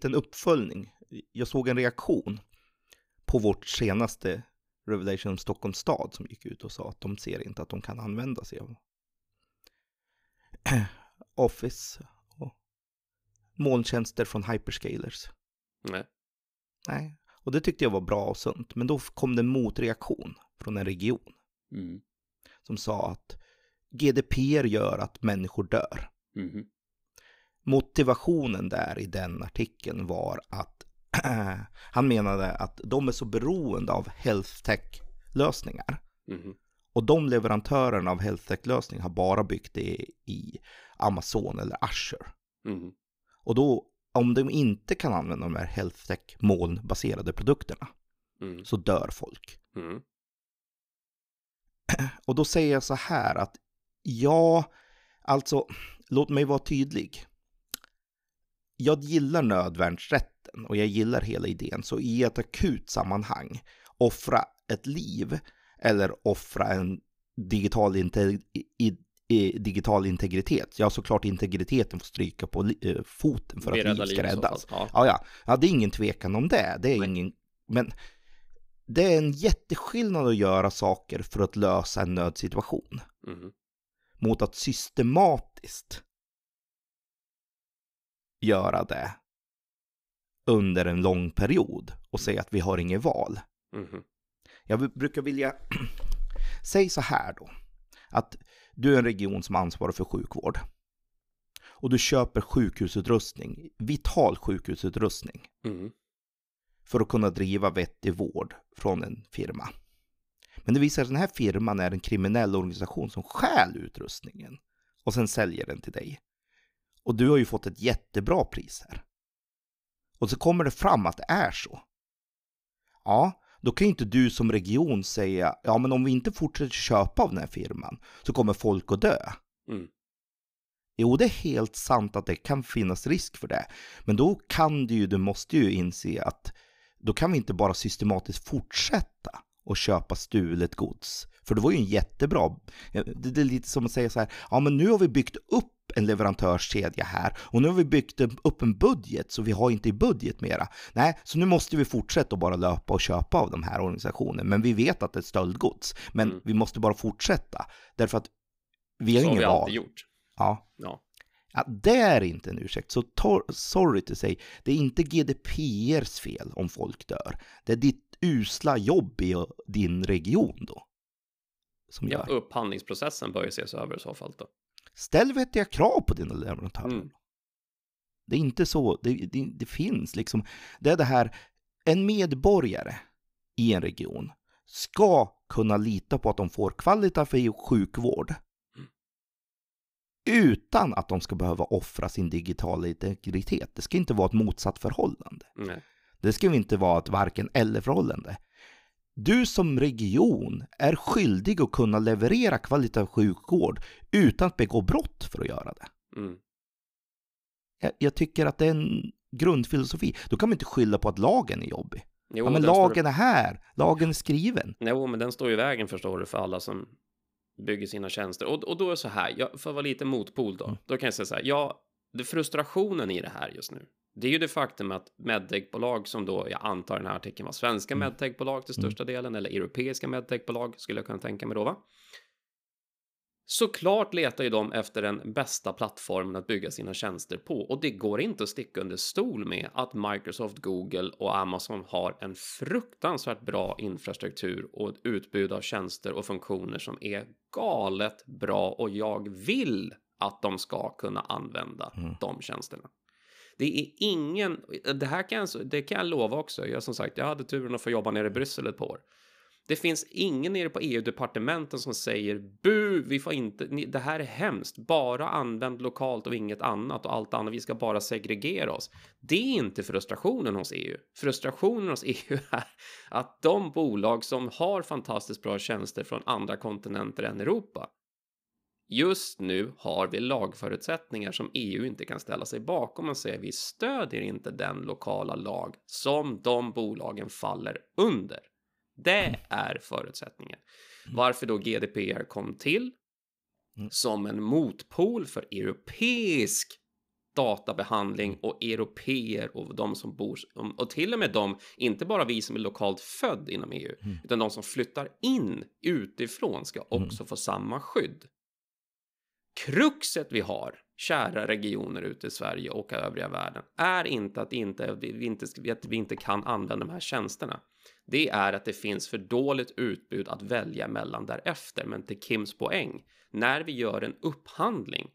liten uppföljning. Jag såg en reaktion på vårt senaste Revelation Stockholm stad som gick ut och sa att de ser inte att de kan använda sig av Office och molntjänster från hyperscalers. Nej. Nej, och det tyckte jag var bra och sunt. Men då kom det en motreaktion från en region Mm. som sa att GDPR gör att människor dör. Mhm. Motivationen där i den artikeln var att han menade att de är så beroende av health tech-lösningar. Mhm. Och de leverantörerna av health tech-lösningar har bara byggt det i Amazon eller Azure. Mhm. Och då, om de inte kan använda de här health tech molnbaserade produkterna, Mm. så dör folk. Mm. Och då säger jag så här att ja, alltså låt mig vara tydlig. Jag gillar nödvärnsrätten och jag gillar hela idén. Så i ett akut sammanhang, offra ett liv eller offra en digital, inte, i, i, digital integritet. Ja, såklart integriteten får stryka på li, eh, foten för att liv ska räddas. Ja. Ja, ja, ja, det är ingen tvekan om det. Det är Nej. ingen, men det är en jätteskillnad att göra saker för att lösa en nödsituation Mhm. mot att systematiskt göra det under en lång period och säga att vi har inget val. Mhm. Jag brukar vilja, säg så här då, att du är en region som ansvarar för sjukvård och du köper sjukhusutrustning, vital sjukhusutrustning Mhm. för att kunna driva vettig vård från en firma. Men det visar sig att den här firman är en kriminell organisation som stjäl utrustningen och sen säljer den till dig. Och du har ju fått ett jättebra pris här. Och så kommer det fram att det är så. Ja, då kan ju inte du som region säga, ja men om vi inte fortsätter köpa av den här firman så kommer folk att dö. Mm. Jo, det är helt sant att det kan finnas risk för det. Men då kan du ju, du måste ju inse att då kan vi inte bara systematiskt fortsätta och köpa stulet gods. För det var ju en jättebra, det, det är lite som att säga så här, ja men nu har vi byggt upp en leverantörskedja här och nu har vi byggt upp en budget så vi har inte i budget mera. Nej, så nu måste vi fortsätta att bara löpa och köpa av de här organisationerna. Men vi vet att det är stöldgods, men Mm. vi måste bara fortsätta. Därför att vi har Så har vi val. alltid gjort. Ja. Ja. Ja, det är inte en ursäkt. Så sorry to say, det är inte GDPRs fel om folk dör. Det är ditt usla jobb i din region då. Som ja, gör. upphandlingsprocessen bör ju ses över i så fall då. Ställ vettiga krav på dina leverantörer. Mm. Det är inte så, det, det, det finns liksom, det är det här, en medborgare i en region ska kunna lita på att de får kvalitativ sjukvård utan att de ska behöva offra sin digitala integritet. Det ska inte vara ett motsatt förhållande. Nej. Det ska inte vara ett varken eller förhållande. Du som region är skyldig att kunna leverera kvalitativ sjukvård utan att begå brott för att göra det. Mm. Jag, jag tycker att det är en grundfilosofi. Då kan man inte skylla på att lagen är jobbig. Jo, ja, men lagen är här, lagen är skriven. Jo, men den står i vägen förstår du för alla som bygger sina tjänster. Och, och då är det så här, jag, för att vara lite motpol då, Mm. då kan jag säga så här, ja, det frustrationen i det här just nu, det är ju det faktum att medtechbolag som då, jag antar den här artikeln var svenska Mm. medtechbolag till största delen, eller europeiska medtechbolag skulle jag kunna tänka mig då, va? Såklart letar ju de efter den bästa plattformen att bygga sina tjänster på och det går inte att sticka under stol med att Microsoft, Google och Amazon har en fruktansvärt bra infrastruktur och ett utbud av tjänster och funktioner som är galet bra och jag vill att de ska kunna använda Mm. de tjänsterna. Det är ingen, det här kan jag, det kan jag lova också. Jag som sagt, jag hade turen att få jobba nere i Bryssel ett par år. Det finns ingen nere på EU-departementen som säger bu, vi får inte, ni, det här är hemskt, bara använd lokalt och inget annat och allt annat, vi ska bara segregera oss. Det är inte frustrationen hos EU. Frustrationen hos EU är att de bolag som har fantastiskt bra tjänster från andra kontinenter än Europa Just nu har vi lagförutsättningar som EU inte kan ställa sig bakom och säga vi stödjer inte den lokala lag som de bolagen faller under. Det är förutsättningen. Varför då GDPR kom till Mm. som en motpol för europeisk databehandling och europeer och de som bor och till och med de, inte bara vi som är lokalt född inom EU, mm. utan de som flyttar in utifrån ska mm. också mm. få samma skydd. Kruxet vi har, kära regioner ute i Sverige och övriga världen, är inte att, inte, vi inte, att vi inte kan använda de här tjänsterna. Det är att det finns för dåligt utbud att välja mellan därefter. Men till Kims poäng, när vi gör en upphandling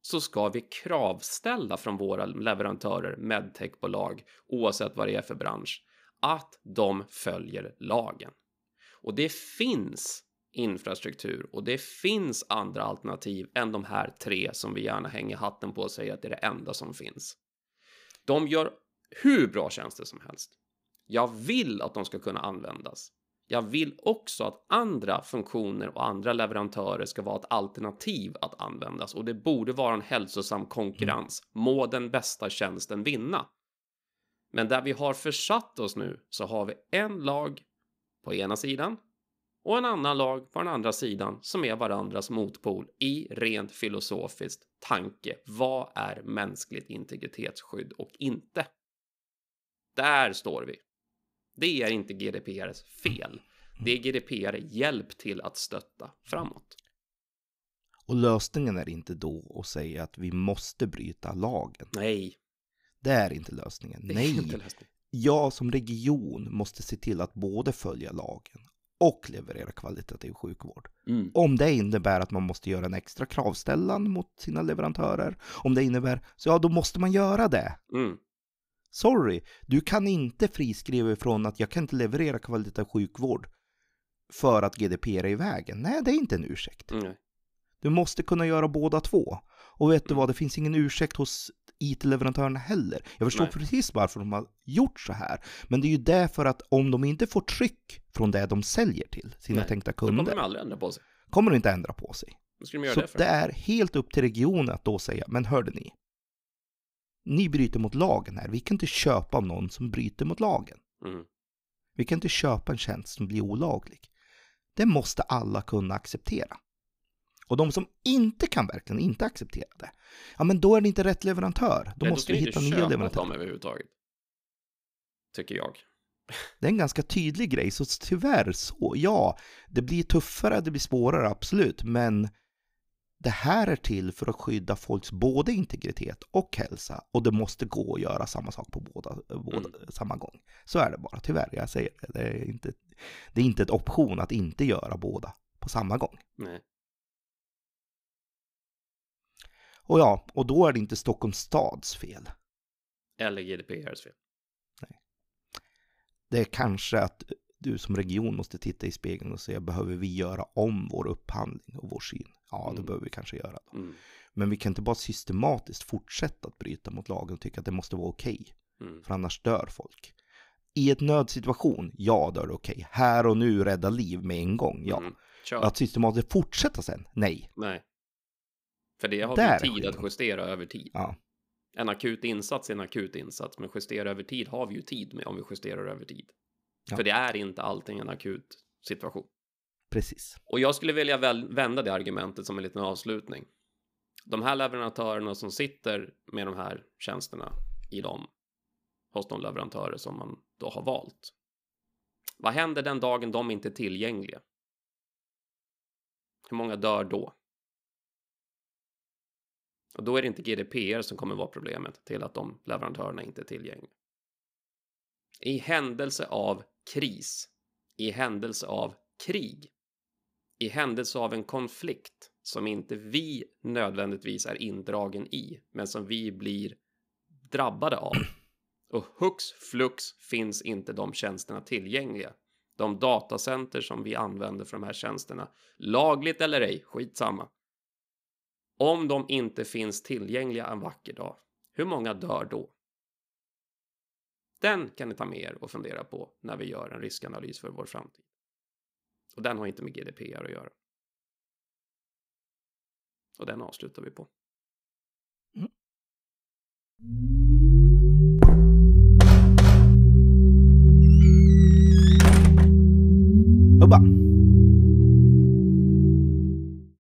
så ska vi kravställa från våra leverantörer, medtechbolag, oavsett vad det är för bransch, att de följer lagen. Och det finns infrastruktur och det finns andra alternativ än de här tre som vi gärna hänger hatten på och säger att det är det enda som finns. De gör hur bra tjänster som helst. Jag vill att de ska kunna användas. Jag vill också att andra funktioner och andra leverantörer ska vara ett alternativ att användas och det borde vara en hälsosam konkurrens. Må den bästa tjänsten vinna. Men där vi har försatt oss nu så har vi en lag på ena sidan och en annan lag på den andra sidan som är varandras motpol i rent filosofiskt tanke. Vad är mänskligt integritetsskydd och inte? Där står vi. Det är inte GDPRs fel. Det är GDPR hjälp till att stötta framåt. Och lösningen är inte då att säga att vi måste bryta lagen. Nej. Det är inte lösningen. Är Nej. Inte lösningen. Jag som region måste se till att både följa lagen och leverera kvalitativ sjukvård. Mm. Om det innebär att man måste göra en extra kravställan mot sina leverantörer, om det innebär, så ja, då måste man göra det. Mm. Sorry, du kan inte friskriva ifrån att jag kan inte leverera kvalitativ sjukvård för att GDPR är i vägen. Nej, det är inte en ursäkt. Mm. Du måste kunna göra båda två. Och vet du vad, det finns ingen ursäkt hos IT-leverantörerna heller. Jag förstår Nej. precis varför de har gjort så här. Men det är ju därför att om de inte får tryck från det de säljer till sina Nej. tänkta kunder. Då kommer de aldrig ändra på sig. Kommer de inte ändra på sig. De så det, det är helt upp till regionen att då säga, men hörde ni, ni bryter mot lagen här. Vi kan inte köpa av någon som bryter mot lagen. Mm. Vi kan inte köpa en tjänst som blir olaglig. Det måste alla kunna acceptera. Och de som inte kan verkligen inte acceptera det, ja men då är det inte rätt leverantör. Då Nej, måste vi hitta nya leverantörer. Dem överhuvudtaget. Tycker jag. Det är en ganska tydlig grej, så tyvärr så, ja, det blir tuffare, det blir svårare, absolut, men det här är till för att skydda folks både integritet och hälsa och det måste gå att göra samma sak på båda, båda mm. samma gång. Så är det bara, tyvärr. Jag säger det. Det är inte, det är inte ett option att inte göra båda på samma gång. Nej. Och ja, och då är det inte Stockholms stads fel. Eller GDPRs fel. Nej. Det är kanske att du som region måste titta i spegeln och säga, behöver vi göra om vår upphandling och vår syn? Ja, det mm. behöver vi kanske göra. Då. Mm. Men vi kan inte bara systematiskt fortsätta att bryta mot lagen och tycka att det måste vara okej. Okay, mm. För annars dör folk. I ett nödsituation, ja då är det okej. Okay. Här och nu rädda liv med en gång, ja. Mm. Att systematiskt fortsätta sen, nej. Nej. För det har Där vi tid att justera över tid. Ja. En akut insats är en akut insats, men justera över tid har vi ju tid med om vi justerar över tid. Ja. För det är inte allting en akut situation. Precis. Och jag skulle vilja vända det argumentet som en liten avslutning. De här leverantörerna som sitter med de här tjänsterna i dem hos de leverantörer som man då har valt. Vad händer den dagen de inte är tillgängliga? Hur många dör då? Och då är det inte GDPR som kommer vara problemet till att de leverantörerna inte är tillgängliga. I händelse av kris, i händelse av krig, i händelse av en konflikt som inte vi nödvändigtvis är indragen i, men som vi blir drabbade av. Och hux flux finns inte de tjänsterna tillgängliga. De datacenter som vi använder för de här tjänsterna, lagligt eller ej, skitsamma. Om de inte finns tillgängliga en vacker dag, hur många dör då? Den kan ni ta med er och fundera på när vi gör en riskanalys för vår framtid. Och den har inte med GDPR att göra. Och den avslutar vi på. Mm. Bubba.